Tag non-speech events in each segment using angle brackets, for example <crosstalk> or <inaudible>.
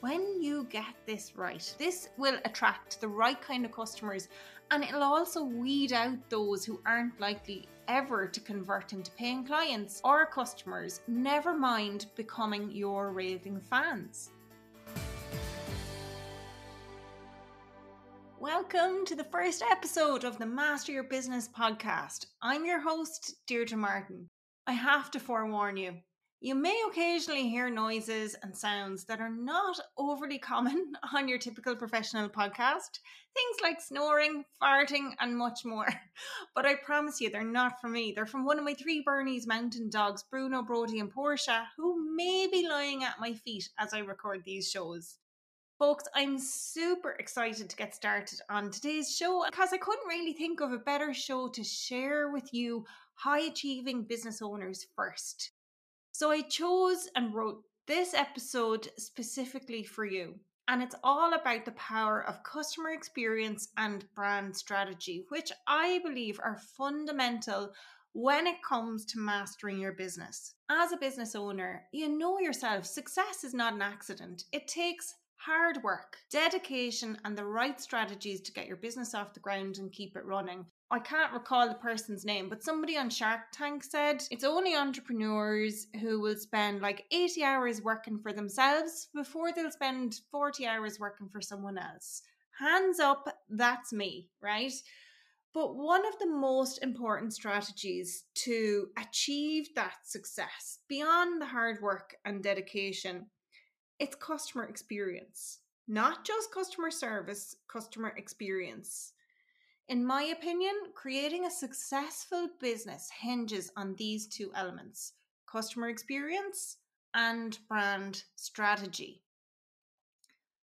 When you get this right, this will attract the right kind of customers and it'll also weed out those who aren't likely ever to convert into paying clients or customers, never mind becoming your raving fans. Welcome to the first episode of the Master Your Business podcast. I'm your host, Deirdre Martin. I have to forewarn you, you may occasionally hear noises and sounds that are not overly <laughs> common on your typical professional podcast. Things like snoring, farting, and much more. <laughs> But I promise you, they're not from me. They're from one of my three Bernese mountain dogs, Bruno, Brody, and Portia, who may be lying at my feet as I record these shows. Folks, I'm super excited to get started on today's show because I couldn't really think of a better show to share with you high achieving business owners first. So I chose and wrote this episode specifically for you. And it's all about the power of customer experience and brand strategy, which I believe are fundamental when it comes to mastering your business. As a business owner, you know yourself, success is not an accident. It takes hard work, dedication, and the right strategies to get your business off the ground and keep it running. I can't recall the person's name, but somebody on Shark Tank said it's only entrepreneurs who will spend like 80 hours working for themselves before they'll spend 40 hours working for someone else. Hands up, that's me, right? But one of the most important strategies to achieve that success beyond the hard work and dedication, it's customer experience. Not just customer service, customer experience. In my opinion, creating a successful business hinges on these two elements customer experience and brand strategy.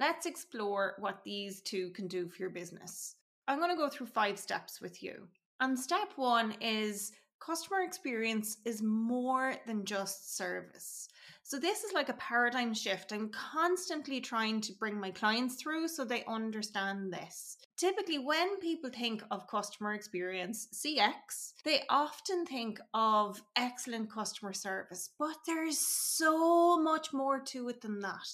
Let's explore what these two can do for your business. I'm going to go through five steps with you. And step one is customer experience is more than just service. So, this is like a paradigm shift I'm constantly trying to bring my clients through so they understand this. Typically, when people think of customer experience, CX, they often think of excellent customer service, but there's so much more to it than that.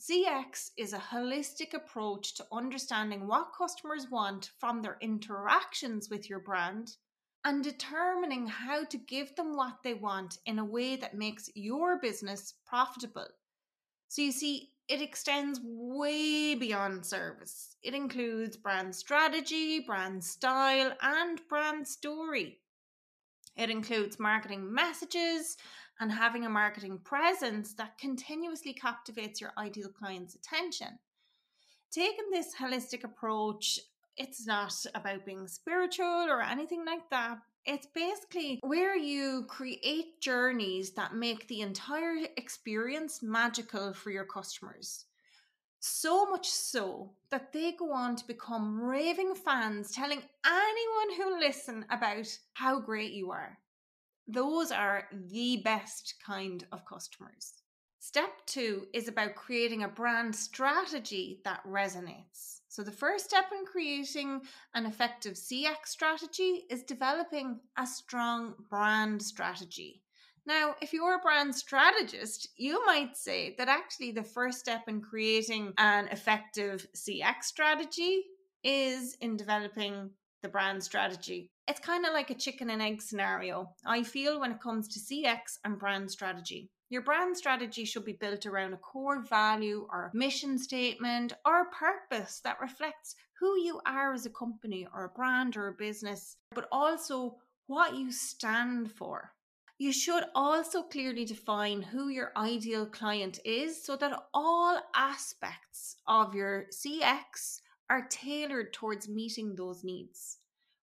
CX is a holistic approach to understanding what customers want from their interactions with your brand and determining how to give them what they want in a way that makes your business profitable. So, you see, it extends way beyond service. It includes brand strategy, brand style, and brand story. It includes marketing messages and having a marketing presence that continuously captivates your ideal client's attention. Taking this holistic approach it's not about being spiritual or anything like that. It's basically where you create journeys that make the entire experience magical for your customers. So much so that they go on to become raving fans, telling anyone who listen about how great you are. Those are the best kind of customers. Step two is about creating a brand strategy that resonates. So, the first step in creating an effective CX strategy is developing a strong brand strategy. Now, if you're a brand strategist, you might say that actually the first step in creating an effective CX strategy is in developing the brand strategy. It's kind of like a chicken and egg scenario, I feel, when it comes to CX and brand strategy. Your brand strategy should be built around a core value or mission statement or purpose that reflects who you are as a company or a brand or a business, but also what you stand for. You should also clearly define who your ideal client is so that all aspects of your CX are tailored towards meeting those needs.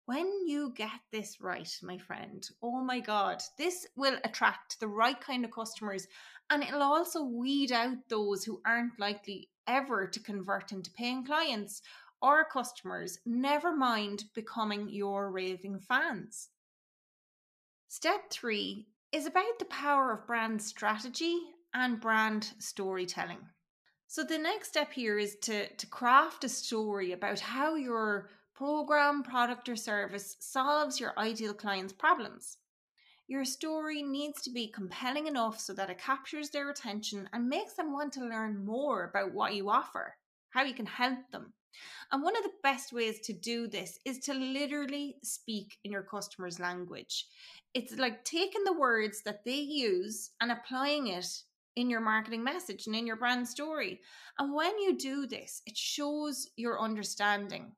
When you get this right, my friend, oh my God, this will attract the right kind of customers and it'll also weed out those who aren't likely ever to convert into paying clients or customers, never mind becoming your raving fans. Step three is about the power of brand strategy and brand storytelling. So, the next step here is to, to craft a story about how your program, product, or service solves your ideal client's problems. Your story needs to be compelling enough so that it captures their attention and makes them want to learn more about what you offer, how you can help them. And one of the best ways to do this is to literally speak in your customer's language. It's like taking the words that they use and applying it in your marketing message and in your brand story. And when you do this, it shows your understanding.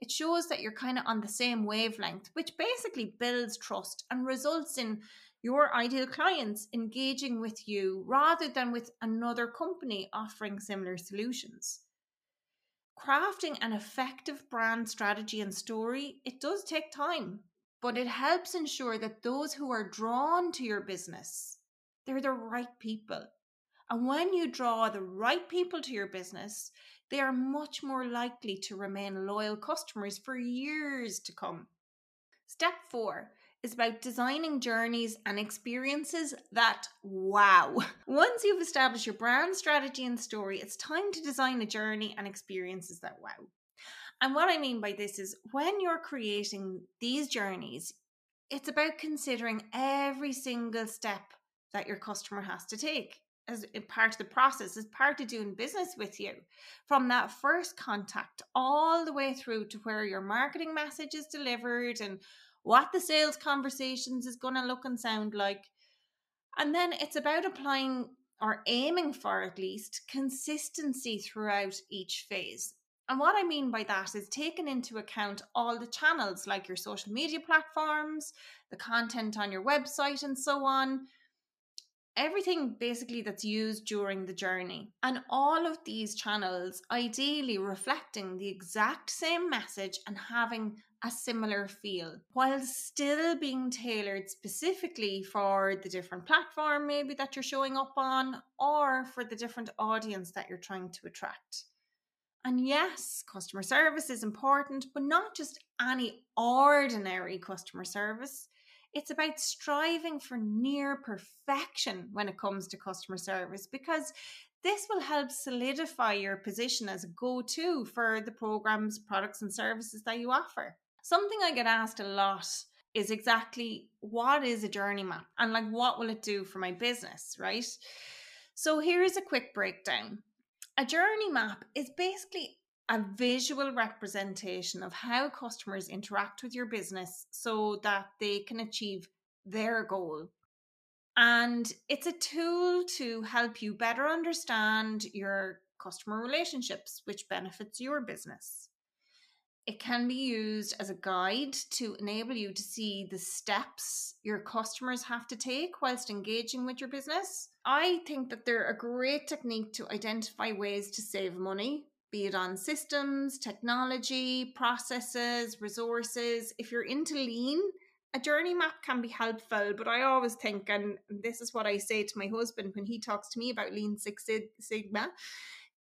It shows that you're kind of on the same wavelength, which basically builds trust and results in your ideal clients engaging with you rather than with another company offering similar solutions. Crafting an effective brand strategy and story, it does take time, but it helps ensure that those who are drawn to your business, they're the right people and when you draw the right people to your business, they are much more likely to remain loyal customers for years to come. Step four is about designing journeys and experiences that wow. <laughs> Once you've established your brand strategy and story, it's time to design a journey and experiences that wow. And what I mean by this is when you're creating these journeys, it's about considering every single step that your customer has to take as eh, part of the process, as part of doing business with you, from that first contact all the way through to where your marketing message is delivered and what the sales conversations is going to look and sound like. And then it's about applying or aiming for at least consistency throughout each phase. And what I mean by that is taking into account all the channels like your social media platforms, the content on your website, and so on everything basically that's used during the journey. And all of these channels ideally reflecting the exact same message and having a similar feel while still being tailored specifically for the different platform maybe that you're showing up on or for the different audience that you're trying to attract. And yes, customer service is important, but not just any ordinary customer service. It's about striving for near perfection when it comes to customer service because this will help solidify your position as a go to for the programs, products, and services that you offer. Something I get asked a lot is exactly what is a journey map and like what will it do for my business, right? So here's a quick breakdown. A journey map is basically a visual representation of how customers interact with your business so that they can achieve their goal. And it's a tool to help you better understand your customer relationships, which benefits your business. It can be used as a guide to enable you to see the steps your customers have to take whilst engaging with your business. I think that they're a great technique to identify ways to save money be it on systems, technology, processes, resources. If you're into lean, a journey map can be helpful, but I always think, and this is what I say to my husband when he talks to me about Lean Six Sigma,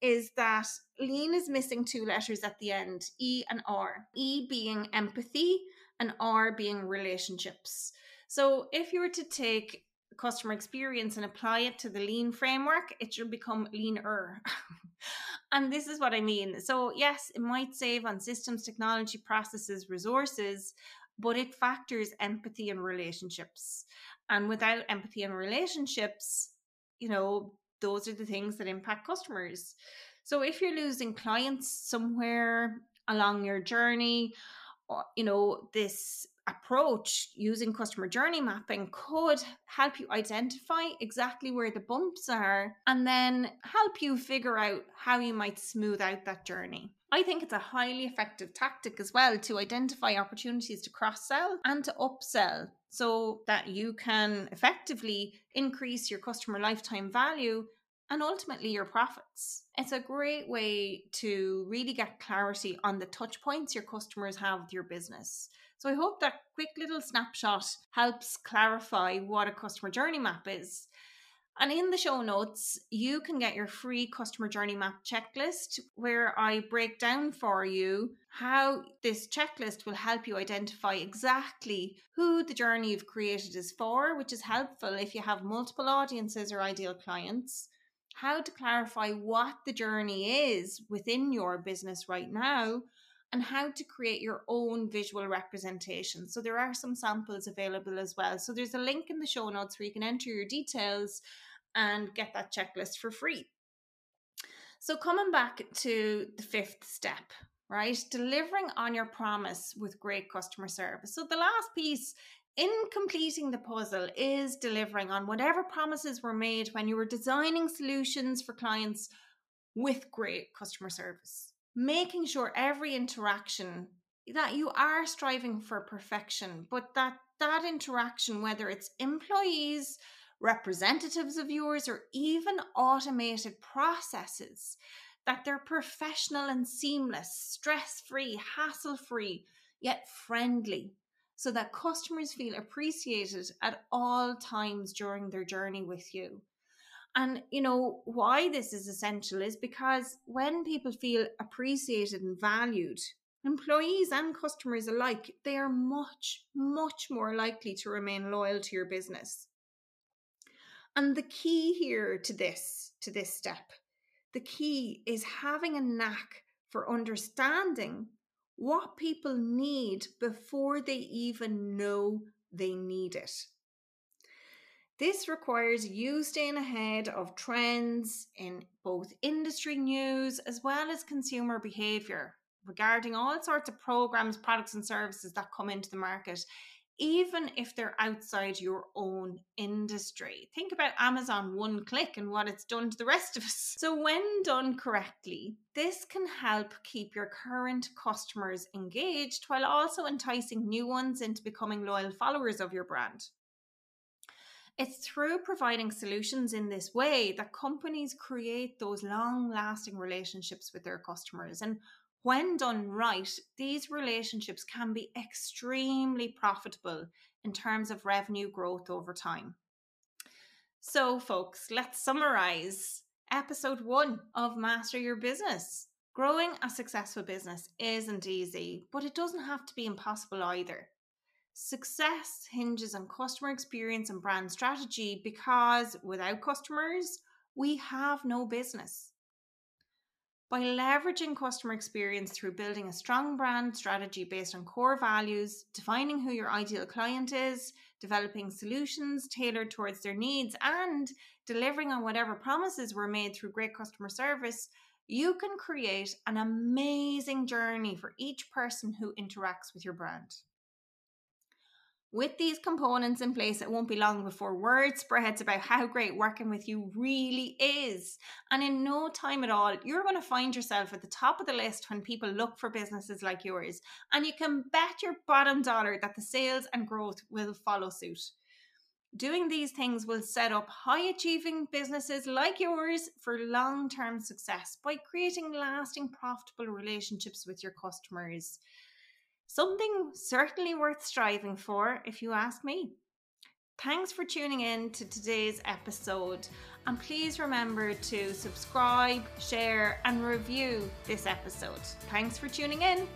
is that lean is missing two letters at the end E and R. E being empathy, and R being relationships. So if you were to take customer experience and apply it to the lean framework, it should become leaner. <laughs> and this is what I mean. So, yes, it might save on systems, technology, processes, resources, but it factors empathy and relationships. And without empathy and relationships, you know, those are the things that impact customers. So, if you're losing clients somewhere along your journey, you know, this approach using customer journey mapping could help you identify exactly where the bumps are and then help you figure out how you might smooth out that journey. I think it's a highly effective tactic as well to identify opportunities to cross sell and to upsell so that you can effectively increase your customer lifetime value and ultimately your profits. It's a great way to really get clarity on the touch points your customers have with your business. So I hope that quick little snapshot helps clarify what a customer journey map is. And in the show notes, you can get your free customer journey map checklist where I break down for you how this checklist will help you identify exactly who the journey you've created is for, which is helpful if you have multiple audiences or ideal clients, how to clarify what the journey is within your business right now, and how to create your own visual representation. So there are some samples available as well. So there's a link in the show notes where you can enter your details and get that checklist for free. So coming back to the fifth step, right? Delivering on your promise with great customer service. So the last piece in completing the puzzle is delivering on whatever promises were made when you were designing solutions for clients with great customer service. Making sure every interaction that you are striving for perfection, but that that interaction, whether it's employees, representatives of yours, or even automated processes, that they're professional and seamless, stress free, hassle free, yet friendly so that customers feel appreciated at all times during their journey with you. And you know why this is essential is because when people feel appreciated and valued, employees and customers alike, they are much, much more likely to remain loyal to your business. And the key here to this, to this step, the key is having a knack for understanding what people need before they even know they need it. This requires you staying ahead of trends in both industry news as well as consumer behavior regarding all sorts of programs, products, and services that come into the market even if they're outside your own industry. Think about Amazon one click and what it's done to the rest of us. <laughs> So, when done correctly, this can help keep your current customers engaged while also enticing new ones into becoming loyal followers of your brand. It's through providing solutions in this way that companies create those long lasting relationships with their customers. And when done right, these relationships can be extremely profitable in terms of revenue growth over time. So, folks, let's summarize episode one of Master Your Business. Growing a successful business isn't easy, but it doesn't have to be impossible either. Success hinges on customer experience and brand strategy because without customers, we have no business. By leveraging customer experience through building a strong brand strategy based on core values, defining who your ideal client is, developing solutions tailored towards their needs, and delivering on whatever promises were made through great customer service, you can create an amazing journey for each person who interacts with your brand. With these components in place, it won't be long before word spreads about how great working with you really is. And in no time at all, you're going to find yourself at the top of the list when people look for businesses like yours. And you can bet your bottom dollar that the sales and growth will follow suit. Doing these things will set up high achieving businesses like yours for long term success by creating lasting, profitable relationships with your customers. Something certainly worth striving for, if you ask me. Thanks for tuning in to today's episode. And please remember to subscribe, share, and review this episode. Thanks for tuning in.